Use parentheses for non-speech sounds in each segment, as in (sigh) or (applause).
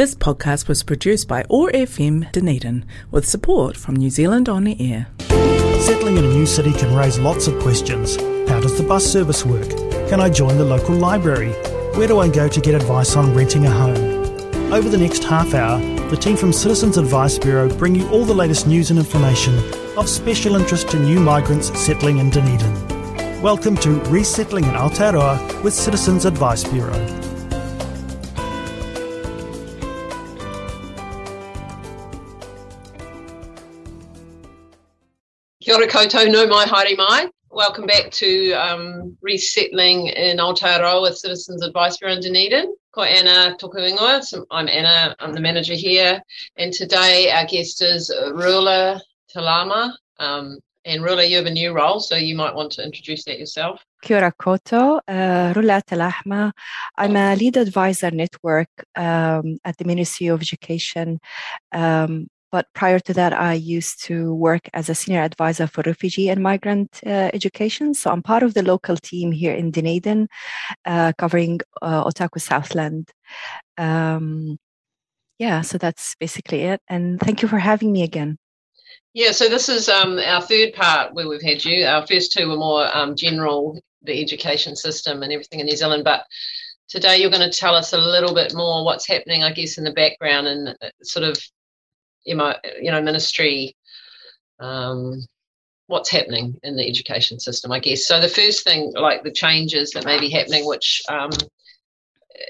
This podcast was produced by OAR FM Dunedin with support from New Zealand On the Air. Settling in a new city can raise lots of questions. How does the bus service work? Can I join the local library? Where do I go to get advice on renting a home? Over the next half hour, the team from Citizens Advice Bureau bring you all the latest news and information of special interest to new migrants settling in Dunedin. Welcome to Resettling in Aotearoa with Citizens Advice Bureau. Kia ora koutou, nau mai, haere mai. Welcome back to um, Resettling in Aotearoa with Citizens Advice Bureau in Dunedin. Ko Anna Tokuingoa. So I'm Anna, I'm the manager here. And today our guest is Rula Talahma. Um, and Rula, you have a new role, so you might want to introduce that yourself. Kia ora koto, uh, Rula Talahma. I'm a lead advisor network um, at the Ministry of Education um, but prior to that, I used to work as a senior advisor for refugee and migrant uh, education. So I'm part of the local team here in Dunedin, uh, covering uh, Otago Southland. Um, yeah, so that's basically it. And thank you for having me again. Yeah, so this is um, our third part where we've had you. Our first two were more um, general, the education system and everything in New Zealand, but today you're going to tell us a little bit more what's happening, I guess, in the background and uh, sort of you know, you know ministry um, what's happening in the education system, I guess. So the first thing, like the changes that may be happening, which um,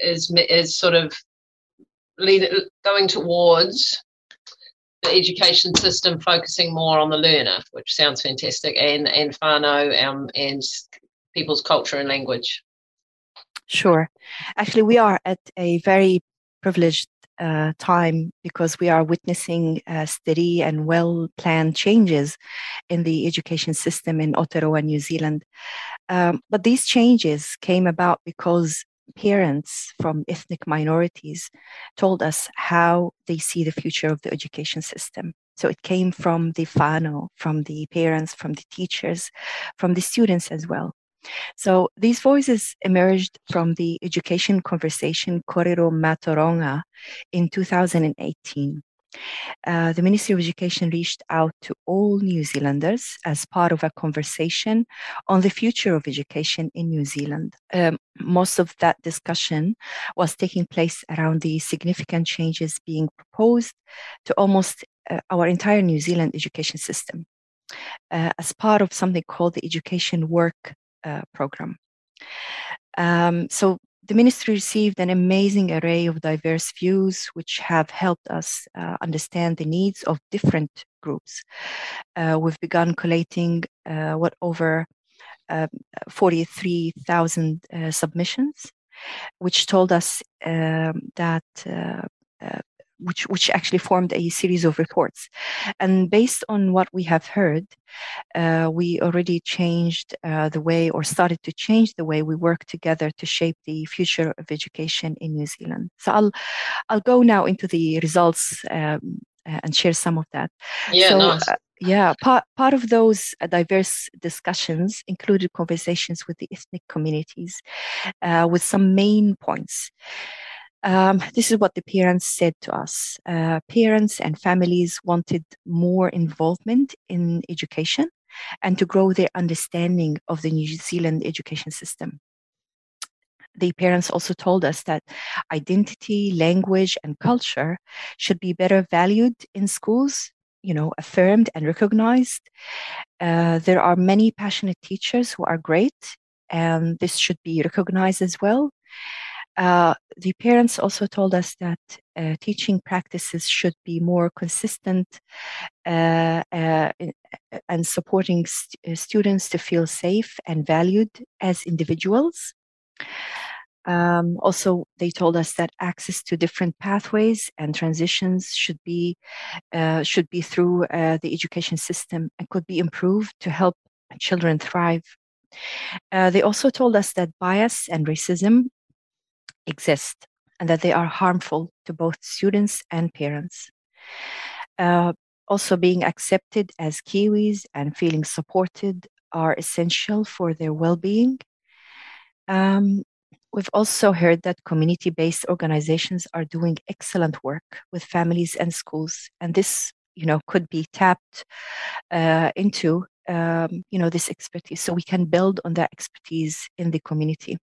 is is sort of lead, going towards the education system focusing more on the learner, which sounds fantastic, and and whānau um, and people's culture and language. Sure. Actually, we are at a very privileged uh, time because we are witnessing uh, steady and well planned changes in the education system in Aotearoa, New Zealand. Um, but these changes came about because parents from ethnic minorities told us how they see the future of the education system. So it came from the whānau, from the parents, from the teachers, from the students as well. So these voices emerged from the education conversation Korero Matauranga in 2018. Uh, the Ministry of Education reached out to all New Zealanders as part of a conversation on the future of education in New Zealand. Um, most of that discussion was taking place around the significant changes being proposed to almost uh, our entire New Zealand education system. Uh, as part of something called the Education Work program. Um, so the ministry received an amazing array of diverse views, which have helped us uh, understand the needs of different groups. Uh, we've begun collating uh, what over um, 43,000 uh, submissions, which told us um, that uh, which, which actually formed a series of reports. And based on what we have heard, uh, we already changed uh, the way or started to change the way we work together to shape the future of education in New Zealand. So I'll, I'll go now into the results um, and share some of that. Yeah, so, nice. Uh, yeah, part, part of those uh, diverse discussions included conversations with the ethnic communities uh, with some main points. Um, this is what the parents said to us. Uh, parents and families wanted more involvement in education and to grow their understanding of the New Zealand education system. The parents also told us that identity, language, and culture should be better valued in schools, you know, affirmed and recognized. Uh, there are many passionate teachers who are great, and this should be recognized as well. Uh, the parents also told us that uh, teaching practices should be more consistent uh, uh and supporting st- uh, students to feel safe and valued as individuals. Um, also, they told us that access to different pathways and transitions should be uh, should be through the education system and could be improved to help children thrive. they also told us that bias and racism exist and that they are harmful to both students and parents. Uh, also, being accepted as Kiwis and feeling supported are essential for their well being. Um, we've also heard that community based organizations are doing excellent work with families and schools. And this, you know, could be tapped uh, into, um, you know, this expertise. So we can build on that expertise in the community.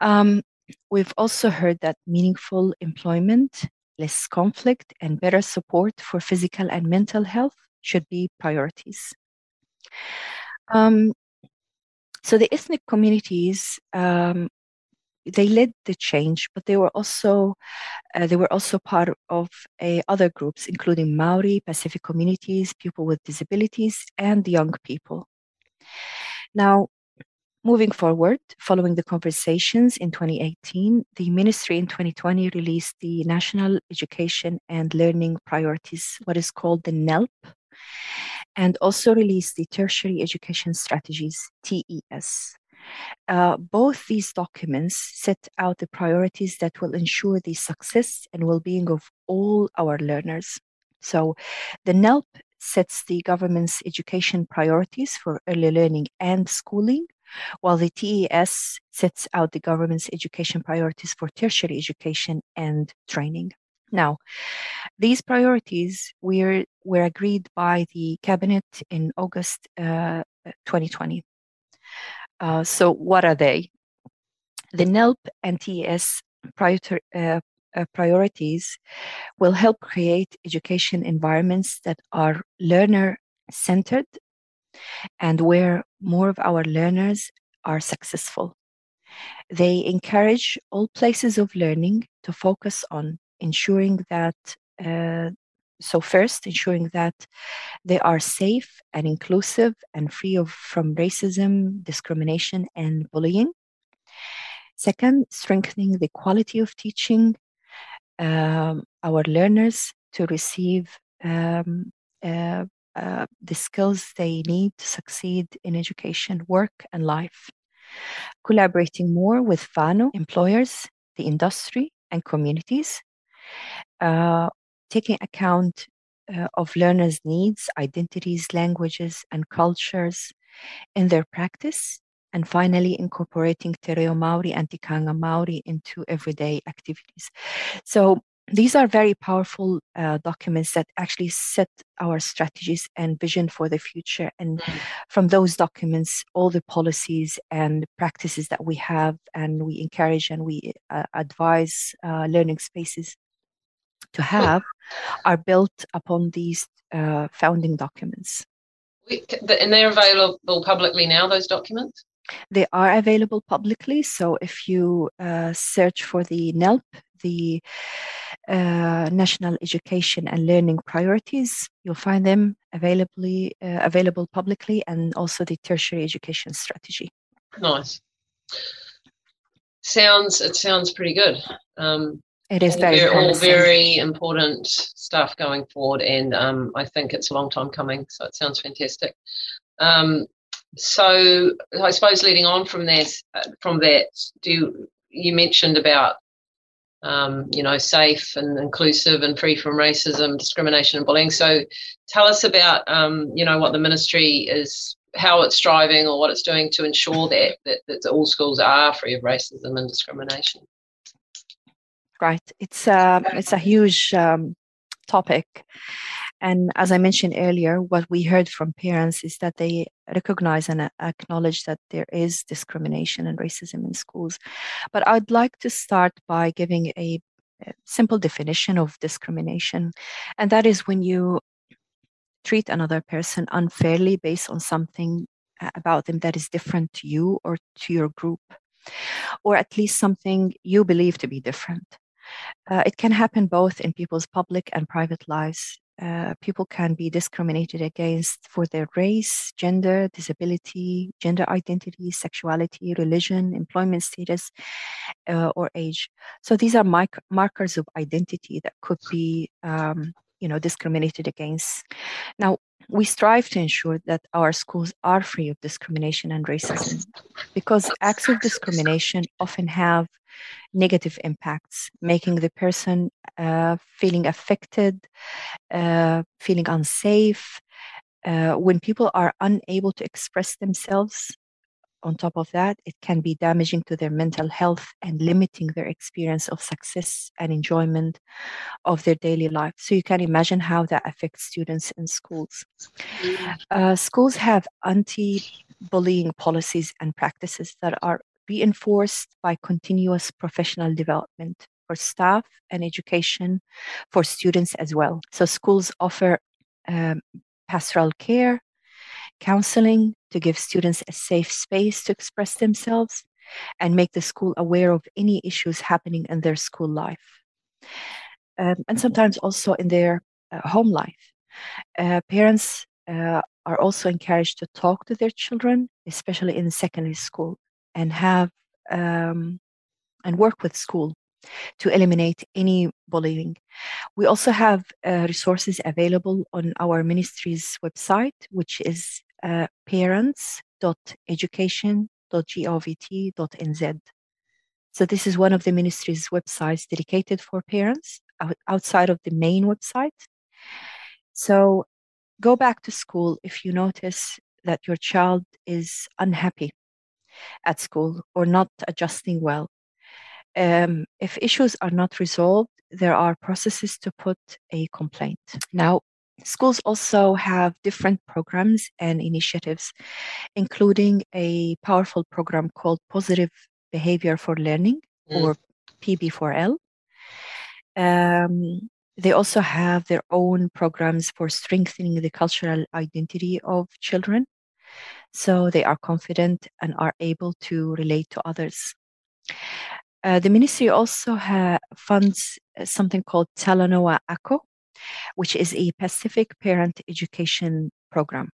Um, we've also heard that meaningful employment, less conflict, and better support for physical and mental health should be priorities. Um, so the ethnic communities um, they led the change, but they were also uh, they were also part of uh, other groups, including Maori, Pacific communities, people with disabilities, and young people. Now, moving forward, following the conversations in 2018, the ministry in 2020 released the National Education and Learning Priorities, what is called the NELP, and also released the Tertiary Education Strategies, TES. Uh, both these documents set out the priorities that will ensure the success and well being of all our learners. So, the NELP sets the government's education priorities for early learning and schooling, while the TES sets out the government's education priorities for tertiary education and training. Now, these priorities were, were agreed by the cabinet in August uh, 2020. Uh, so, what are they? The NELP and TES prior- uh, uh, priorities will help create education environments that are learner centered and where more of our learners are successful. They encourage all places of learning to focus on ensuring that uh, so first ensuring that they are safe and inclusive and free of from racism discrimination and bullying second strengthening the quality of teaching um, our learners to receive um, uh, uh, the skills they need to succeed in education work and life. Collaborating more with whānau employers the industry and communities. Uh, taking account uh, of learners' needs, identities, languages, and cultures in their practice, and finally incorporating Te Reo Maori and Tikanga Maori into everyday activities. So these are very powerful uh, documents that actually set our strategies and vision for the future. And mm. from those documents, all the policies and practices that we have, and we encourage and we uh, advise uh, learning spaces to have are built upon these uh, founding documents. And they're available publicly now, those documents? They are available publicly. So if you uh, search for the NELP, the uh, National Education and Learning Priorities, you'll find them availably, uh, available publicly and also the Tertiary Education Strategy. Nice. Sounds it sounds pretty good. Um, it is very all very important stuff going forward, and um, I think it's a long time coming. So it sounds fantastic. Um, so I suppose leading on from that, from that, do you, you mentioned about um, you know safe and inclusive and free from racism, discrimination, and bullying. So tell us about um, you know what the ministry is, how it's striving, or what it's doing to ensure that that, that all schools are free of racism and discrimination right? It's a it's a huge um, topic, and as I mentioned earlier, what we heard from parents is that they recognize and acknowledge that there is discrimination and racism in schools. But I'd like to start by giving a, simple definition of discrimination, and that is when you treat another person unfairly based on something uh, about them that is different to you or to your group, or at least something you believe to be different. Uh, it can happen both in people's public and private lives. Uh, people can be discriminated against for their race, gender, disability, gender identity, sexuality, religion, employment status, uh, or age. So these are mic- markers of identity that could be, um, you know, discriminated against. Now, we strive to ensure that our schools are free of discrimination and racism because acts of discrimination often have negative impacts, making the person uh, feeling affected, uh, feeling unsafe. Uh, when people are unable to express themselves on top of that, it can be damaging to their mental health and limiting their experience of success and enjoyment of their daily life. So you can imagine how that affects students in schools. Uh, schools have anti bullying policies and practices that are reinforced by continuous professional development for staff and education for students as well. So schools offer um, pastoral care, counseling to give students a safe space to express themselves and make the school aware of any issues happening in their school life. Um, and sometimes also in their uh, home life. Uh, parents uh, are also encouraged to talk to their children, especially in secondary school, and have um, and work with school to eliminate any bullying. We also have uh, resources available on our ministry's website, which is uh, parents.education.govt.nz. So this is one of the ministry's websites dedicated for parents outside of the main website. So go back to school if you notice that your child is unhappy at school or not adjusting well. Um, if issues are not resolved, there are processes to put a complaint. Now, schools also have different programs and initiatives, including a powerful program called Positive Behavior for Learning mm. or PB4L. Um, they also have their own programs for strengthening the cultural identity of children. So they are confident and are able to relate to others. Uh, the ministry also ha- funds uh, something called Talanoa Ako, which is a Pacific parent education program.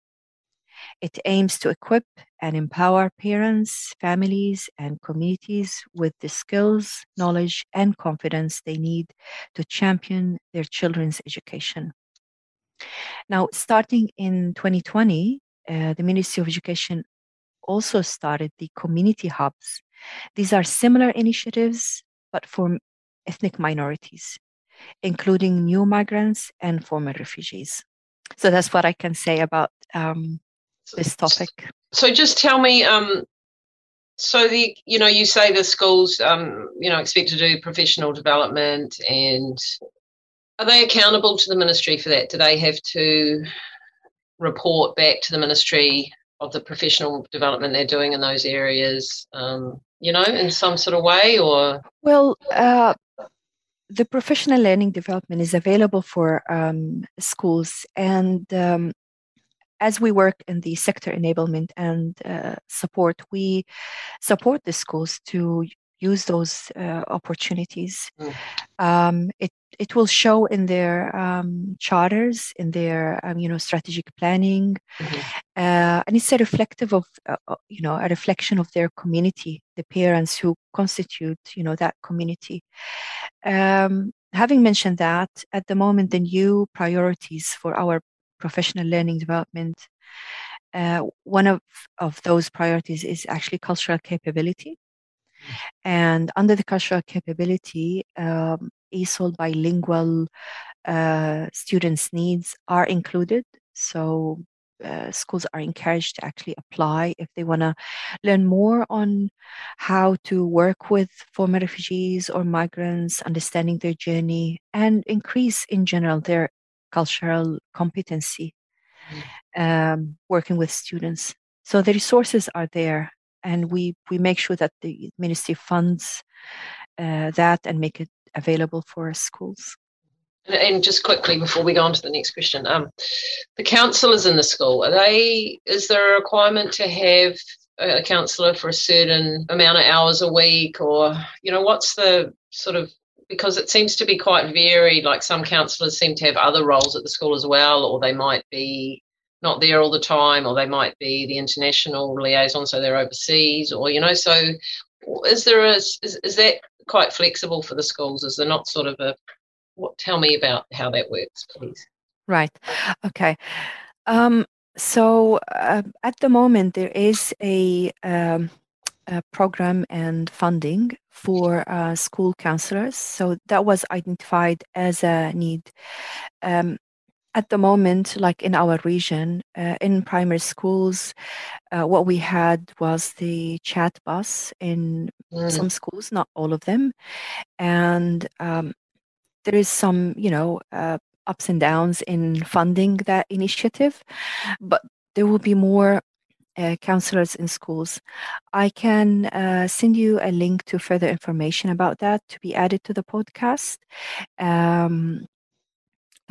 It aims to equip and empower parents, families, and communities with the skills, knowledge, and confidence they need to champion their children's education. Now, starting in 2020, uh, the Ministry of Education also started the community hubs. These are similar initiatives, but for ethnic minorities, including new migrants and former refugees. So that's what I can say about um, this topic. So just tell me, um, so the you know you say the schools um, you know expect to do professional development and are they accountable to the ministry for that? Do they have to report back to the ministry of the professional development they're doing in those areas? Um, you know, in some sort of way, or well. Uh, the professional learning development is available for um, schools, and um, as we work in the sector enablement and uh, support, we support the schools to use those uh, opportunities. Mm. Um, it it will show in their um, charters, in their um, you know strategic planning, mm-hmm. uh, and it's a reflective of uh, uh, you know a reflection of their community, the parents who constitute you know that community. Um, having mentioned that, at the moment, the new priorities for our professional learning development. Uh, one of, of those priorities is actually cultural capability. And under the cultural capability, um, ESOL bilingual uh, students' needs are included. So uh, schools are encouraged to actually apply if they want to learn more on how to work with former refugees or migrants, understanding their journey, and increase in general their cultural competency um, working with students. So the resources are there, and we we make sure that the ministry funds uh, that and make it available for schools. And just quickly before we go on to the next question, um, the counsellors in the school are they? Is there a requirement to have a counsellor for a certain amount of hours a week, or you know, what's the sort of because it seems to be quite varied. Like some counsellors seem to have other roles at the school as well, or they might be not there all the time, or they might be the international liaison, so they're overseas, or you know. So, is there a is, is that quite flexible for the schools? Is there not sort of a what? Tell me about how that works, please. Right. Okay. Um, so uh, at the moment, there is a um, uh, program and funding for uh, school counselors. So that was identified as a need. Um, at the moment, like in our region, uh, in primary schools, uh, what we had was the chat bus in mm. some schools, not all of them. And um, there is some, you know, uh, ups and downs in funding that initiative, but there will be more uh, counselors in schools. I can uh, send you a link to further information about that to be added to the podcast. Um,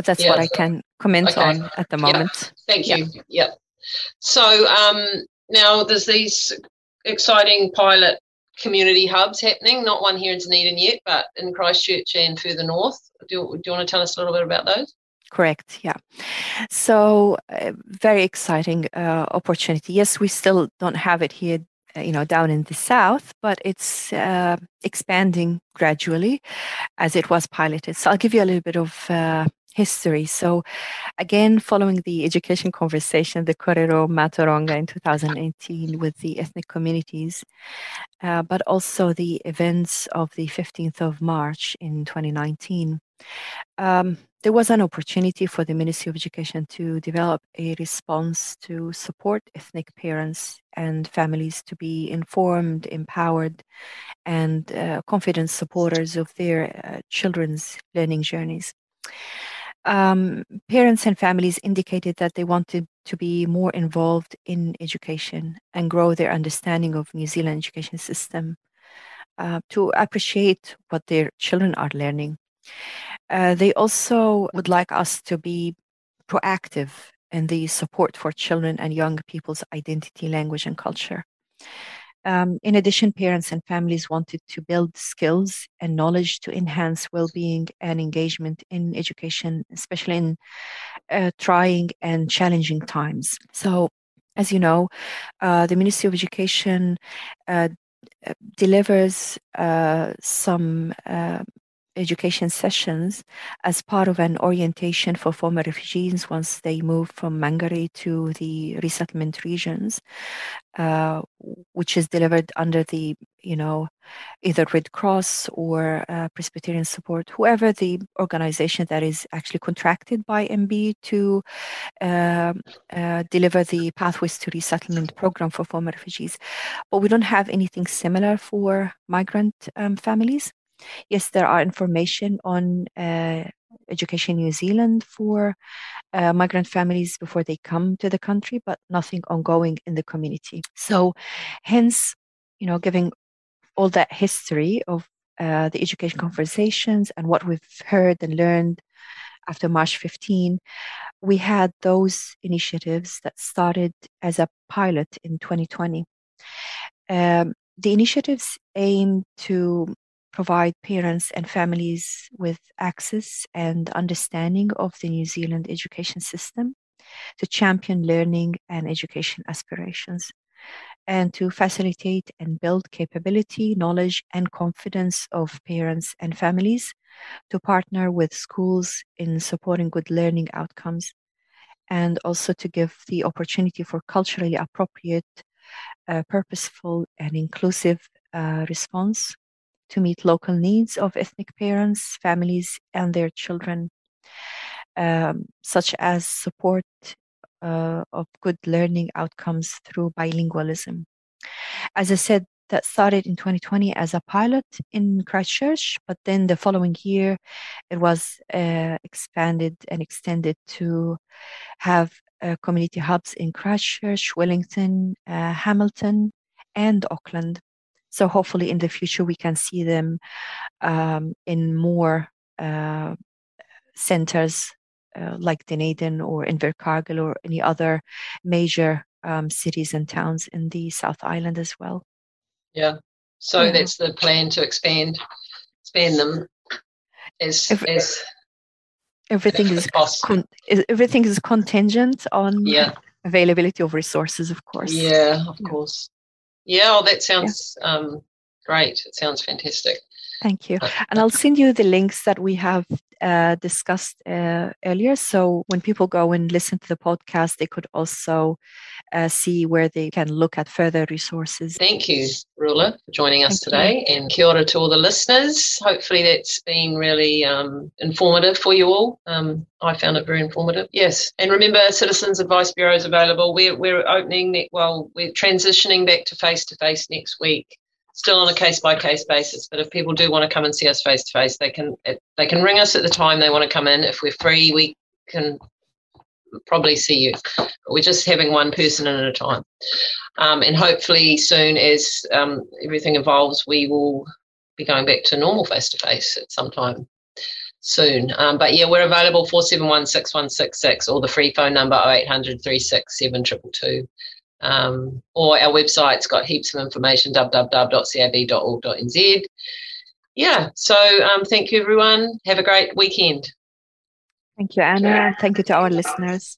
but that's yes. what I can comment okay. on at the moment. Yep. Thank you. Yep. yep. So um, now there's these exciting pilot community hubs happening, not one here in Dunedin yet, but in Christchurch and further north. Do, do you want to tell us a little bit about those? Correct. Yeah. So uh, very exciting uh, opportunity. Yes, we still don't have it here, uh, you know, down in the south, but it's uh, expanding gradually as it was piloted. So I'll give you a little bit of uh, history. So, again, following the education conversation, the Korero Matauranga in 2018 with the ethnic communities, uh, but also the events of the 15th of March in 2019, um, there was an opportunity for the Ministry of Education to develop a response to support ethnic parents and families to be informed, empowered, and uh, confident supporters of their uh, children's learning journeys um, parents and families indicated that they wanted to be more involved in education and grow their understanding of New Zealand education system, uh, to appreciate what their children are learning. Uh, they also would like us to be proactive in the support for children and young people's identity, language, and culture. Um, in addition, parents and families wanted to build skills and knowledge to enhance well being and engagement in education, especially in uh, trying and challenging times. So, as you know, uh, the Ministry of Education uh, delivers uh, some uh, education sessions as part of an orientation for former refugees once they move from Mangere to the resettlement regions, uh, which is delivered under the, you know, either Red Cross or uh, Presbyterian Support, whoever the organization that is actually contracted by MB to uh, uh, deliver the Pathways to Resettlement program for former refugees. But we don't have anything similar for migrant um, families. Yes, there are information on uh, Education New Zealand for uh, migrant families before they come to the country, but nothing ongoing in the community. So, hence, you know, giving all that history of uh, the education conversations and what we've heard and learned after March 15, we had those initiatives that started as a pilot in 2020. Um, the initiatives aim to provide parents and families with access and understanding of the New Zealand education system, to champion learning and education aspirations, and to facilitate and build capability, knowledge, and confidence of parents and families, to partner with schools in supporting good learning outcomes, and also to give the opportunity for culturally appropriate, uh, purposeful, and inclusive uh, response to meet local needs of ethnic parents, families, and their children, um, such as support uh, of good learning outcomes through bilingualism. As I said, that started in 2020 as a pilot in Christchurch, but then the following year it was uh, expanded and extended to have uh, community hubs in Christchurch, Wellington, uh, Hamilton, and Auckland. So hopefully in the future we can see them um, in more uh, centers uh, like Dunedin or Invercargill or any other major um, cities and towns in the South Island as well. Yeah. So yeah. that's the plan to expand expand them as if, as everything is con- everything is contingent on yeah. (laughs) availability of resources, of course. Yeah, of yeah. course. Yeah, oh, that sounds yeah. um, great. It sounds fantastic. Thank you. Uh, and I'll send you the links that we have uh, discussed uh, earlier. So when people go and listen to the podcast, they could also uh, see where they can look at further resources. Thank you, Rula, for joining us Thank today. You. And kia ora to all the listeners. Hopefully, that's been really um, informative for you all. Um, I found it very informative. Yes. And remember, Citizens Advice Bureau is available. We're, we're opening, well, we're transitioning back to face to face next week still on a case by case basis. But if people do want to come and see us face to face, they can they can ring us at the time they want to come in. If we're free, we can probably see you. We're just having one person at a time. Um, and hopefully soon as um, everything evolves, we will be going back to normal face to face at some time soon. Um, but yeah, we're available 471 6166 or the free phone number 0800 367 222. Um, or our website's got heaps of information www.cab.org.nz. Yeah, so um, thank you everyone. Have a great weekend. Thank you, Anna. Thank you to our listeners.